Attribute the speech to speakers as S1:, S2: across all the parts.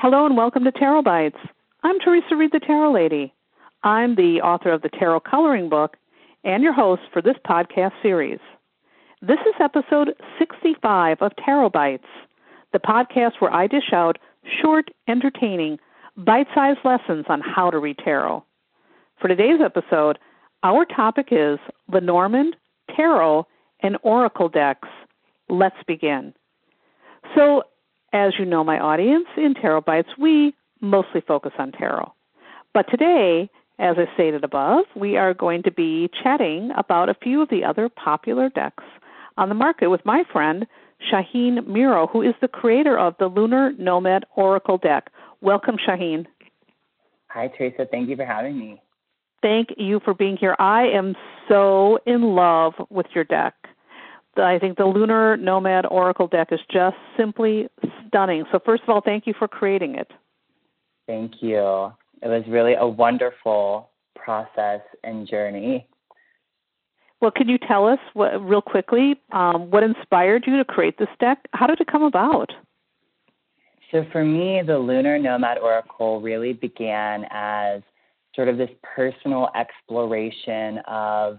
S1: Hello and welcome to Tarot Bites. I'm Theresa Reed, the Tarot Lady. I'm the author of the Tarot Coloring Book and your host for this podcast series. This is episode 65 of Tarot Bites, the podcast where I dish out short, entertaining, bite sized lessons on how to read tarot. For today's episode, our topic is Lenormand, Tarot, and Oracle decks. Let's begin. So, as you know, my audience, in Tarot Bites, we mostly focus on tarot. But today, as I stated above, we are going to be chatting about a few of the other popular decks on the market with my friend Shaheen Miro, who is the creator of the Lunar Nomad Oracle deck. Welcome, Shaheen.
S2: Hi, Theresa. Thank you for having me.
S1: Thank you for being here. I am so in love with your deck. I think the Lunar Nomad Oracle deck is just simply stunning. So, first of all, thank you for creating it.
S2: Thank you. It was really a wonderful process and journey.
S1: Well, can you tell us what, real quickly um, what inspired you to create this deck? How did it come about?
S2: So, for me, the Lunar Nomad Oracle really began as sort of this personal exploration of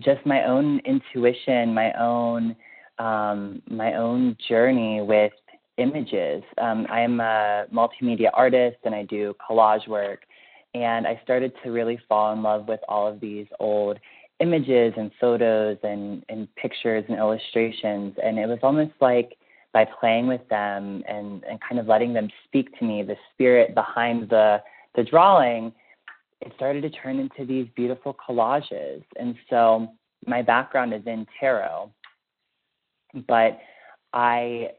S2: just my own intuition, my own um, my own journey with images. Um, I am a multimedia artist and I do collage work, and I started to really fall in love with all of these old images and photos and, and pictures and illustrations, and it was almost like by playing with them and, and kind of letting them speak to me, the spirit behind the the drawing it started to turn into these beautiful collages. And so my background is in tarot, but I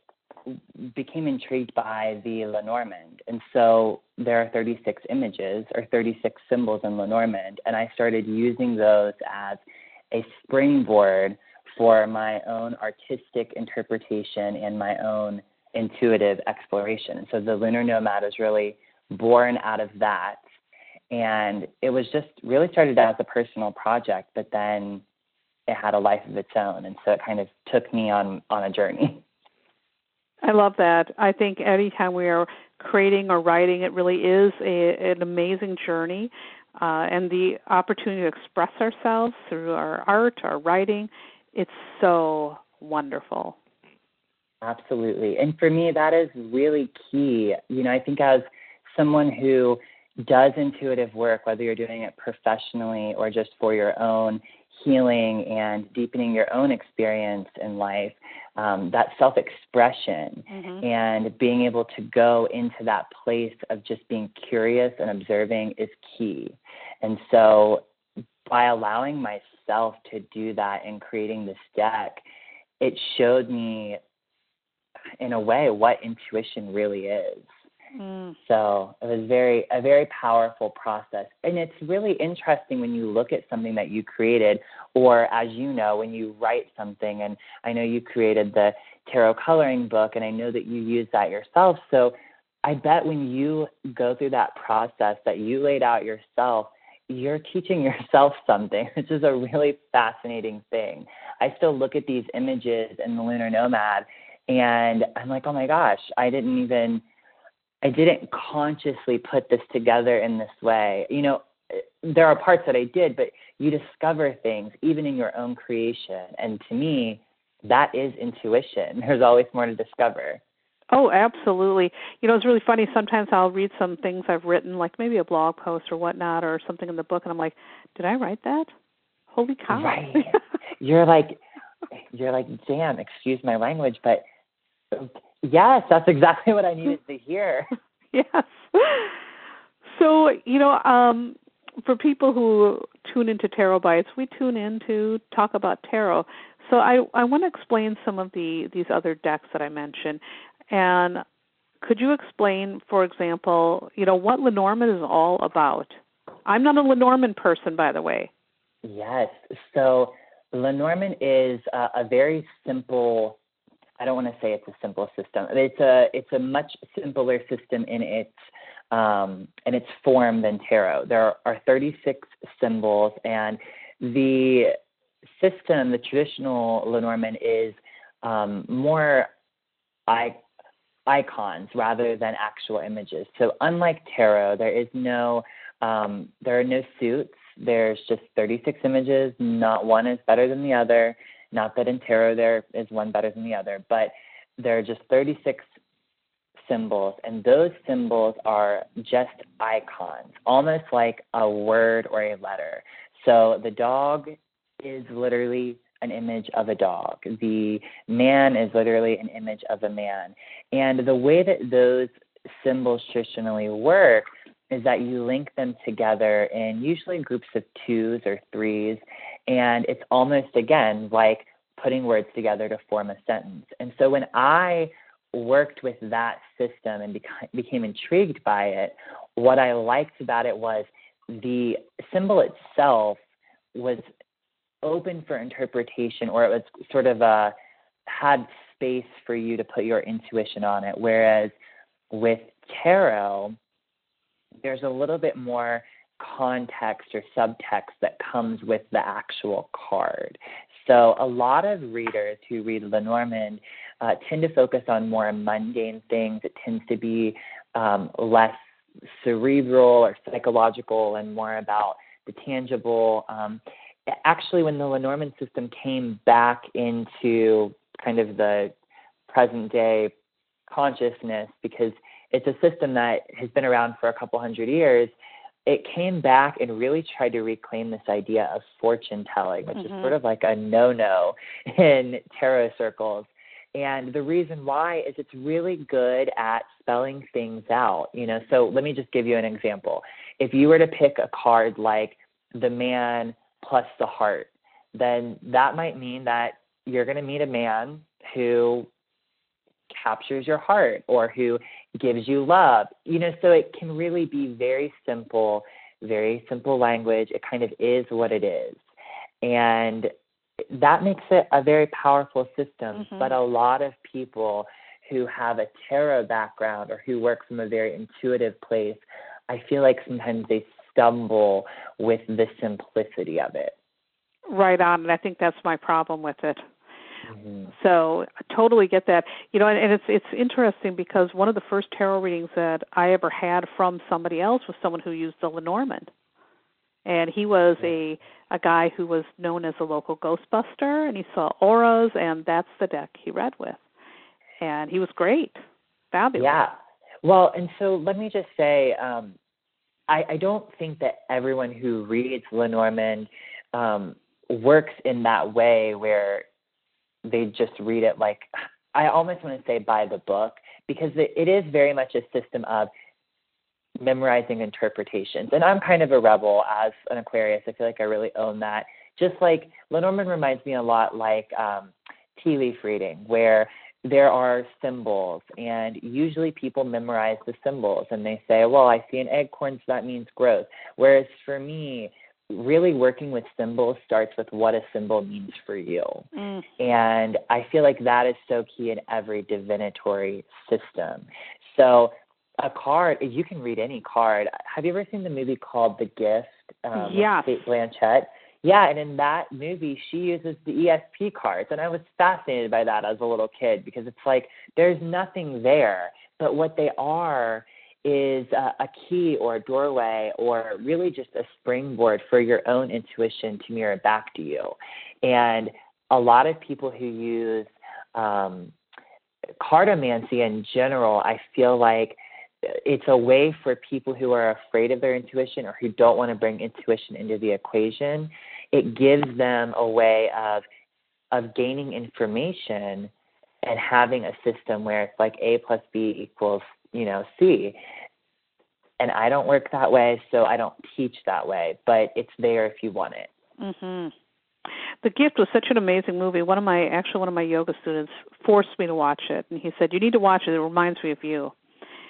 S2: became intrigued by the Lenormand. And so there are 36 images or 36 symbols in Lenormand, and I started using those as a springboard for my own artistic interpretation and my own intuitive exploration. So the Lunar Nomad is really born out of that and it was just really started as a personal project but then it had a life of its own. And so it kind of took me on on a journey.
S1: I love that. I think anytime we are creating or writing it really is a, an amazing journey uh, and the opportunity to express ourselves through our art our writing it's so wonderful.
S2: Absolutely. And for me that is really key. You know i think as someone who does intuitive work, whether you're doing it professionally or just for your own healing and deepening your own experience in life, um, that self expression mm-hmm. and being able to go into that place of just being curious and observing is key. And so, by allowing myself to do that and creating this deck, it showed me, in a way, what intuition really is. Mm. So it was very a very powerful process, and it's really interesting when you look at something that you created, or as you know, when you write something. And I know you created the tarot coloring book, and I know that you use that yourself. So I bet when you go through that process that you laid out yourself, you're teaching yourself something, which is a really fascinating thing. I still look at these images in the Lunar Nomad, and I'm like, oh my gosh, I didn't even I didn't consciously put this together in this way. You know, there are parts that I did, but you discover things even in your own creation. And to me, that is intuition. There's always more to discover.
S1: Oh, absolutely. You know, it's really funny. Sometimes I'll read some things I've written, like maybe a blog post or whatnot, or something in the book, and I'm like, did I write that? Holy cow!
S2: Right. you're like, you're like, damn. Excuse my language, but Yes, that's exactly what I needed to hear.
S1: yes. So, you know, um, for people who tune into Tarot Bites, we tune in to talk about tarot. So I, I want to explain some of the these other decks that I mentioned. And could you explain, for example, you know, what Lenormand is all about? I'm not a Lenormand person, by the way.
S2: Yes. So Lenormand is a, a very simple I don't want to say it's a simple system. It's a it's a much simpler system in its um, in its form than tarot. There are 36 symbols, and the system, the traditional Lenormand, is um, more I icons rather than actual images. So unlike tarot, there is no um, there are no suits. There's just 36 images. Not one is better than the other. Not that in tarot there is one better than the other, but there are just 36 symbols, and those symbols are just icons, almost like a word or a letter. So the dog is literally an image of a dog. The man is literally an image of a man. And the way that those symbols traditionally work is that you link them together in usually groups of twos or threes. And it's almost, again, like putting words together to form a sentence. And so when I worked with that system and beca- became intrigued by it, what I liked about it was the symbol itself was open for interpretation or it was sort of a had space for you to put your intuition on it whereas with tarot there's a little bit more context or subtext that comes with the actual card. So a lot of readers who read lenormand uh, tend to focus on more mundane things. It tends to be um, less cerebral or psychological and more about the tangible. Um, actually, when the Lenormand system came back into kind of the present day consciousness, because it's a system that has been around for a couple hundred years, it came back and really tried to reclaim this idea of fortune telling, which mm-hmm. is sort of like a no no in tarot circles. And the reason why is it's really good at spelling things out. You know, so let me just give you an example. If you were to pick a card like the man plus the heart, then that might mean that you're going to meet a man who captures your heart or who gives you love. You know, so it can really be very simple, very simple language. It kind of is what it is. And that makes it a very powerful system. Mm-hmm. But a lot of people who have a tarot background or who work from a very intuitive place, I feel like sometimes they stumble with the simplicity of it.
S1: Right on, and I think that's my problem with it. Mm-hmm. So I totally get that. You know, and, and it's it's interesting because one of the first tarot readings that I ever had from somebody else was someone who used the Lenormand. And he was a a guy who was known as a local ghostbuster and he saw auras and that's the deck he read with. And he was great. Fabulous.
S2: Yeah. Well, and so let me just say, um, I, I don't think that everyone who reads Lenormand um, works in that way where they just read it like I almost want to say by the book because it, is very much a system of memorizing interpretations. And I'm kind of a rebel as an Aquarius. I feel like I really own that. Just like Lenormand reminds me a lot like um, tea leaf reading, where there are symbols, and usually people memorize the symbols and they say, Well, I see an acorn, so that means growth. Whereas for me, really working with symbols starts with what a symbol means for you. Mm. And I feel like that is so key in every divinatory system. So, a card, you can read any card. Have you ever seen the movie called The Gift?
S1: Um, yes.
S2: Cate Blanchett? Yeah, and in that movie, she uses the ESP cards, and I was fascinated by that as a little kid because it's like there's nothing there, but what they are is a, a key or a doorway or really just a springboard for your own intuition to mirror back to you. And a lot of people who use um, cartomancy in general, I feel like it's a way for people who are afraid of their intuition or who don't want to bring intuition into the equation. It gives them a way of of gaining information and having a system where it's like A plus B equals, you know, see. And I don't work that way, so I don't teach that way, but it's there if you want it.
S1: Mhm. The Gift was such an amazing movie. One of my actually one of my yoga students forced me to watch it and he said, "You need to watch it. It reminds me of you."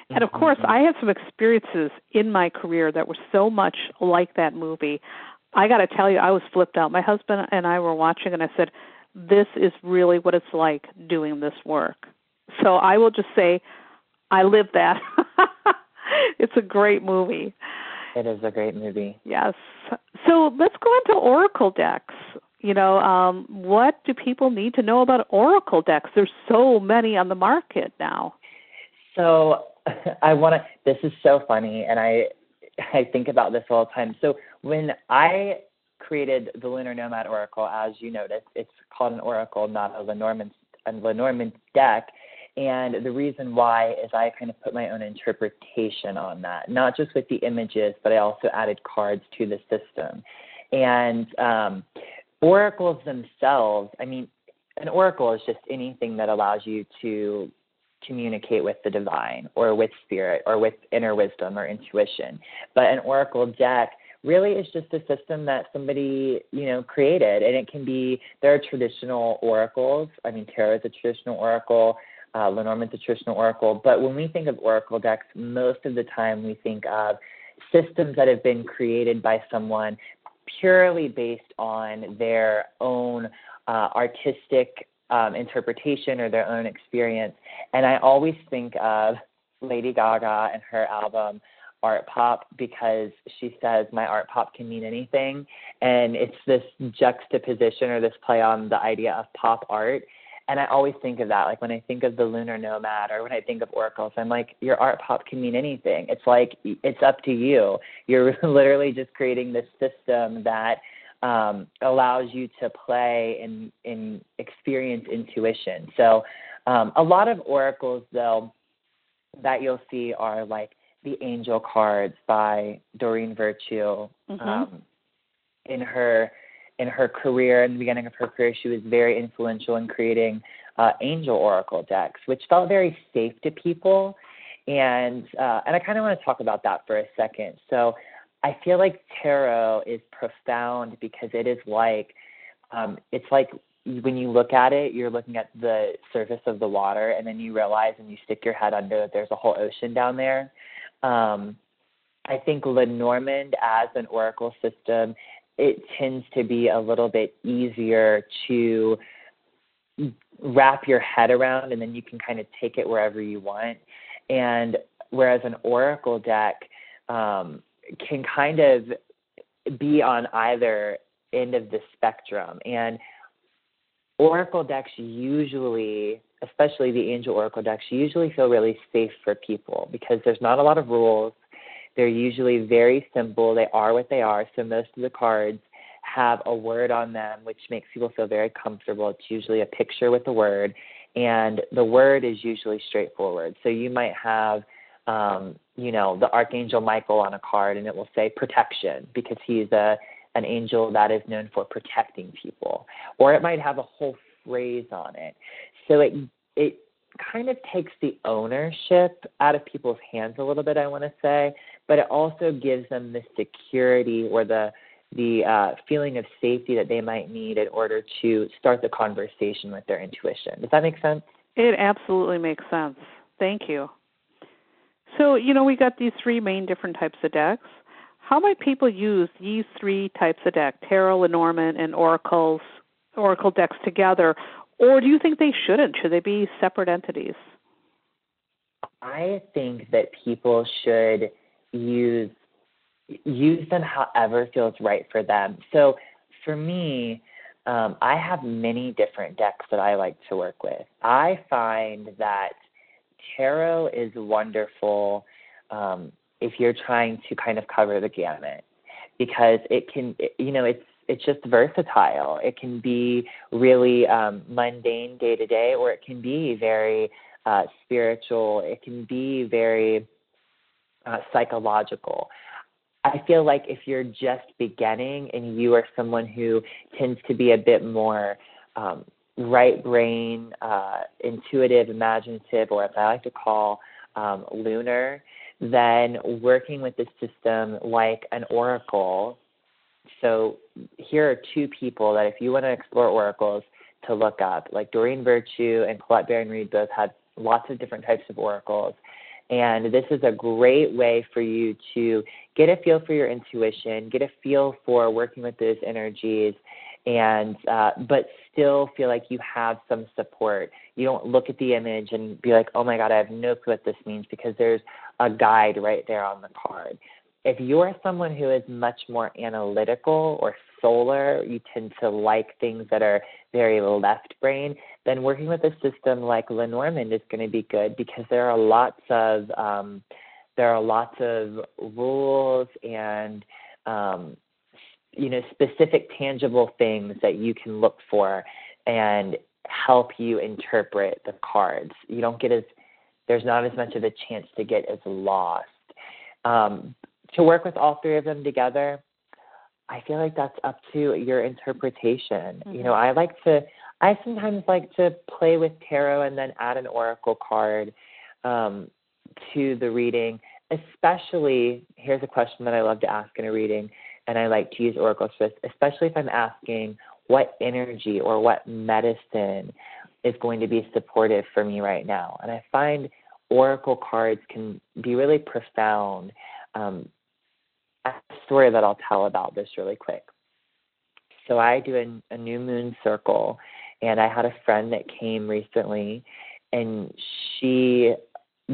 S1: And of course, I had some experiences in my career that were so much like that movie. I got to tell you, I was flipped out. My husband and I were watching, and I said, This is really what it's like doing this work. So I will just say, I live that. it's a great movie.
S2: It is a great movie.
S1: Yes. So let's go into Oracle decks. You know, um, what do people need to know about Oracle decks? There's so many on the market now.
S2: So I want to. This is so funny, and I I think about this all the time. So when I created the Lunar Nomad Oracle, as you noticed, it's called an oracle, not a Lenormand a Lenormand deck. And the reason why is I kind of put my own interpretation on that, not just with the images, but I also added cards to the system. And um, oracles themselves, I mean, an oracle is just anything that allows you to communicate with the divine or with spirit or with inner wisdom or intuition. But an oracle deck really is just a system that somebody, you know, created and it can be there are traditional oracles. I mean tarot is a traditional oracle, uh, Lenormand's a traditional oracle, but when we think of oracle decks, most of the time we think of systems that have been created by someone purely based on their own uh, artistic um, interpretation or their own experience. And I always think of Lady Gaga and her album Art Pop because she says my art pop can mean anything. And it's this juxtaposition or this play on the idea of pop art. And I always think of that. Like when I think of the lunar nomad or when I think of oracles, I'm like, your art pop can mean anything. It's like, it's up to you. You're literally just creating this system that um, allows you to play and, and experience intuition. So, um, a lot of oracles, though, that you'll see are like the angel cards by Doreen Virtue. Mm-hmm. Um, in her in her career, in the beginning of her career, she was very influential in creating uh, angel oracle decks, which felt very safe to people. And uh, and I kind of want to talk about that for a second. So I feel like tarot is profound because it is like um, it's like when you look at it, you're looking at the surface of the water, and then you realize and you stick your head under that there's a whole ocean down there. Um, I think Lenormand as an oracle system, it tends to be a little bit easier to wrap your head around, and then you can kind of take it wherever you want. And whereas an oracle deck, um, can kind of be on either end of the spectrum. And oracle decks usually, especially the angel oracle decks, usually feel really safe for people because there's not a lot of rules. They're usually very simple. They are what they are. So most of the cards have a word on them, which makes people feel very comfortable. It's usually a picture with a word, and the word is usually straightforward. So you might have um, you know, the Archangel Michael on a card and it will say protection because he's a an angel that is known for protecting people. Or it might have a whole phrase on it. So it it kind of takes the ownership out of people's hands a little bit, I want to say, but it also gives them the security or the the uh, feeling of safety that they might need in order to start the conversation with their intuition. Does that make sense?
S1: It absolutely makes sense. Thank you. So, you know, we got these three main different types of decks. How might people use these three types of deck, Tarot, Lenormand, and Oracle's Oracle decks together, or do you think they shouldn't? Should they be separate entities?
S2: I think that people should use use them however feels right for them. So for me, um, I have many different decks that I like to work with. I find that tarot is wonderful um, if you're trying to kind of cover the gamut because it can, you know, it's it's just versatile. It can be really um, mundane day to day, or it can be very uh, spiritual. It can be very uh, psychological. I feel like if you're just beginning and you are someone who tends to be a bit more um, right brain, uh, intuitive, imaginative, or as I like to call um, lunar, then working with the system like an oracle. So here are two people that if you want to explore oracles to look up, like Doreen Virtue and Colette Baron Reid both had lots of different types of oracles. And this is a great way for you to get a feel for your intuition, get a feel for working with those energies, and uh, but still feel like you have some support. You don't look at the image and be like, "Oh my God, I have no clue what this means," because there's a guide right there on the card. If you're someone who is much more analytical or solar, you tend to like things that are very left brain, then working with a system like Lenormand is going to be good because there are lots of um, there are lots of rules and um, you know specific tangible things that you can look for and help you interpret the cards. You don't get as there's not as much of a chance to get as lost. Um, to work with all three of them together, I feel like that's up to your interpretation. Mm-hmm. You know, I like to I sometimes like to play with tarot and then add an oracle card um, to the reading. Especially, here's a question that I love to ask in a reading, and I like to use oracles for this, especially if I'm asking what energy or what medicine is going to be supportive for me right now. And I find oracle cards can be really profound. Um, story that I'll tell about this really quick. So I do a, a new moon circle, and I had a friend that came recently, and she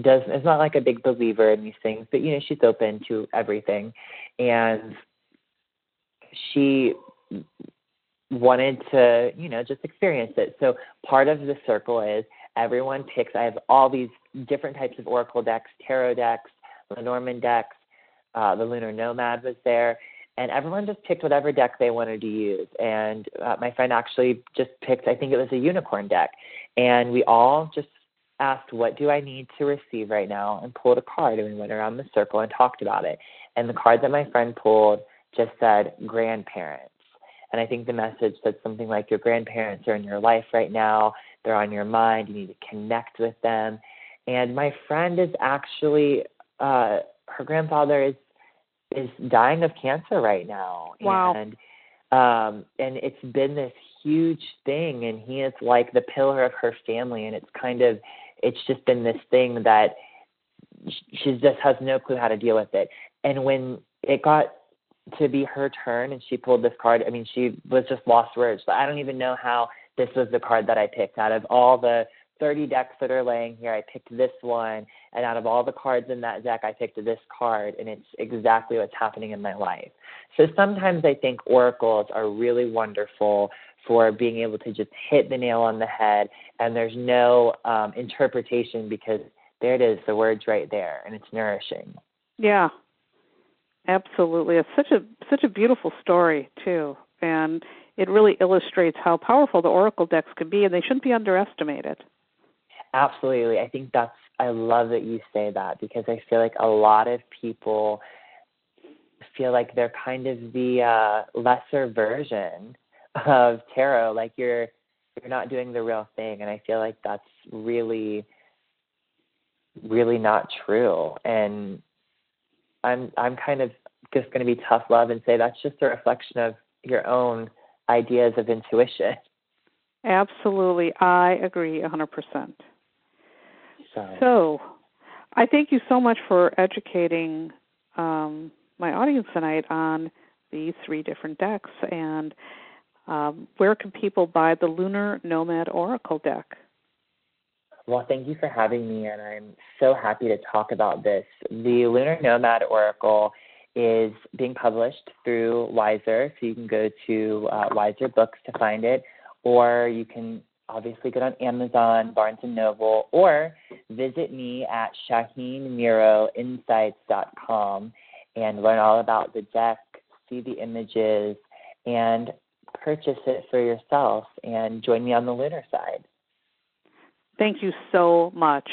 S2: does is not like a big believer in these things, but you know she's open to everything, and she wanted to you know just experience it. So part of the circle is everyone picks. I have all these different types of oracle decks, tarot decks, Lenormand decks, uh, the Lunar Nomad was there, and everyone just picked whatever deck they wanted to use. And uh, my friend actually just picked, I think it was a unicorn deck, and we all just asked, "What do I need to receive right now?" and pulled a card, and we went around the circle and talked about it. And the card that my friend pulled just said grandparents. And I think the message said something like your grandparents are in your life right now. They're on your mind. You need to connect with them. And my friend is actually, uh, her grandfather is is dying of cancer right now.
S1: Wow.
S2: And um and it's been this huge thing and he is like the pillar of her family and it's kind of it's just been this thing that she just has no clue how to deal with it. And when it got to be her turn and she pulled this card, I mean she was just lost words. But I don't even know how this was the card that I picked out of all the 30 decks that are laying here. I picked this one, and out of all the cards in that deck, I picked this card, and it's exactly what's happening in my life. So sometimes I think oracles are really wonderful for being able to just hit the nail on the head, and there's no um, interpretation because there it is, the word's right there, and it's nourishing.
S1: Yeah, absolutely. It's such a such a beautiful story too, and it really illustrates how powerful the oracle decks can be, and they shouldn't be underestimated.
S2: Absolutely. I think that's, I love that you say that because I feel like a lot of people feel like they're kind of the uh, lesser version of tarot. Like you're, you're not doing the real thing. And I feel like that's really, really not true. And I'm, I'm kind of just going to be tough love and say that's just a reflection of your own ideas of intuition.
S1: Absolutely. I agree 100%.
S2: So,
S1: so I thank you so much for educating um, my audience tonight on these three different decks and um, where can people buy the Lunar Nomad Oracle deck?
S2: Well, thank you for having me, and I'm so happy to talk about this. The Lunar Nomad Oracle is being published through Weiser, so you can go to uh, Weiser Books to find it, or you can obviously get on Amazon, Barnes and Noble, or visit me at ShaheenMiroInsights.com and learn all about the deck, see the images, and purchase it for yourself and join me on the lunar side.
S1: Thank you so much.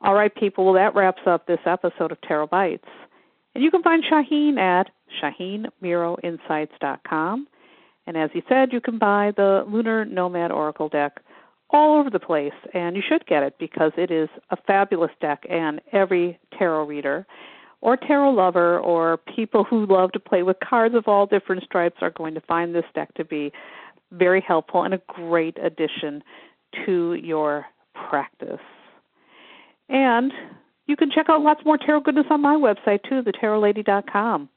S1: All right, people, well, that wraps up this episode of Tarot Bites. And you can find Shaheen at ShaheenMiroInsights.com. And as he said, you can buy the Lunar Nomad Oracle deck all over the place, and you should get it because it is a fabulous deck, and every tarot reader or tarot lover or people who love to play with cards of all different stripes are going to find this deck to be very helpful and a great addition to your practice. And you can check out lots more tarot goodness on my website too, thetarotlady.com.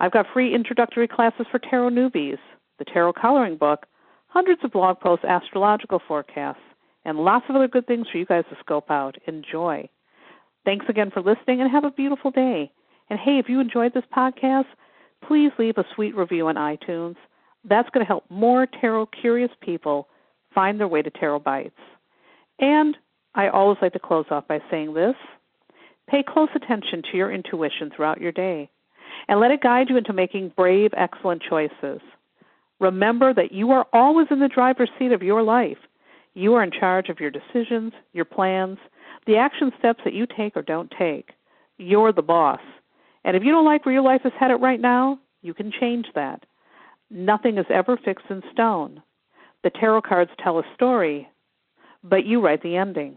S1: I've got free introductory classes for tarot newbies the Tarot Coloring Book, hundreds of blog posts, astrological forecasts, and lots of other good things for you guys to scope out. Enjoy. Thanks again for listening and have a beautiful day. And hey, if you enjoyed this podcast, please leave a sweet review on iTunes. That's going to help more tarot curious people find their way to Tarot Bites. And I always like to close off by saying this pay close attention to your intuition throughout your day and let it guide you into making brave, excellent choices. Remember that you are always in the driver's seat of your life. You are in charge of your decisions, your plans, the action steps that you take or don't take. You're the boss. And if you don't like where your life is headed right now, you can change that. Nothing is ever fixed in stone. The tarot cards tell a story, but you write the ending.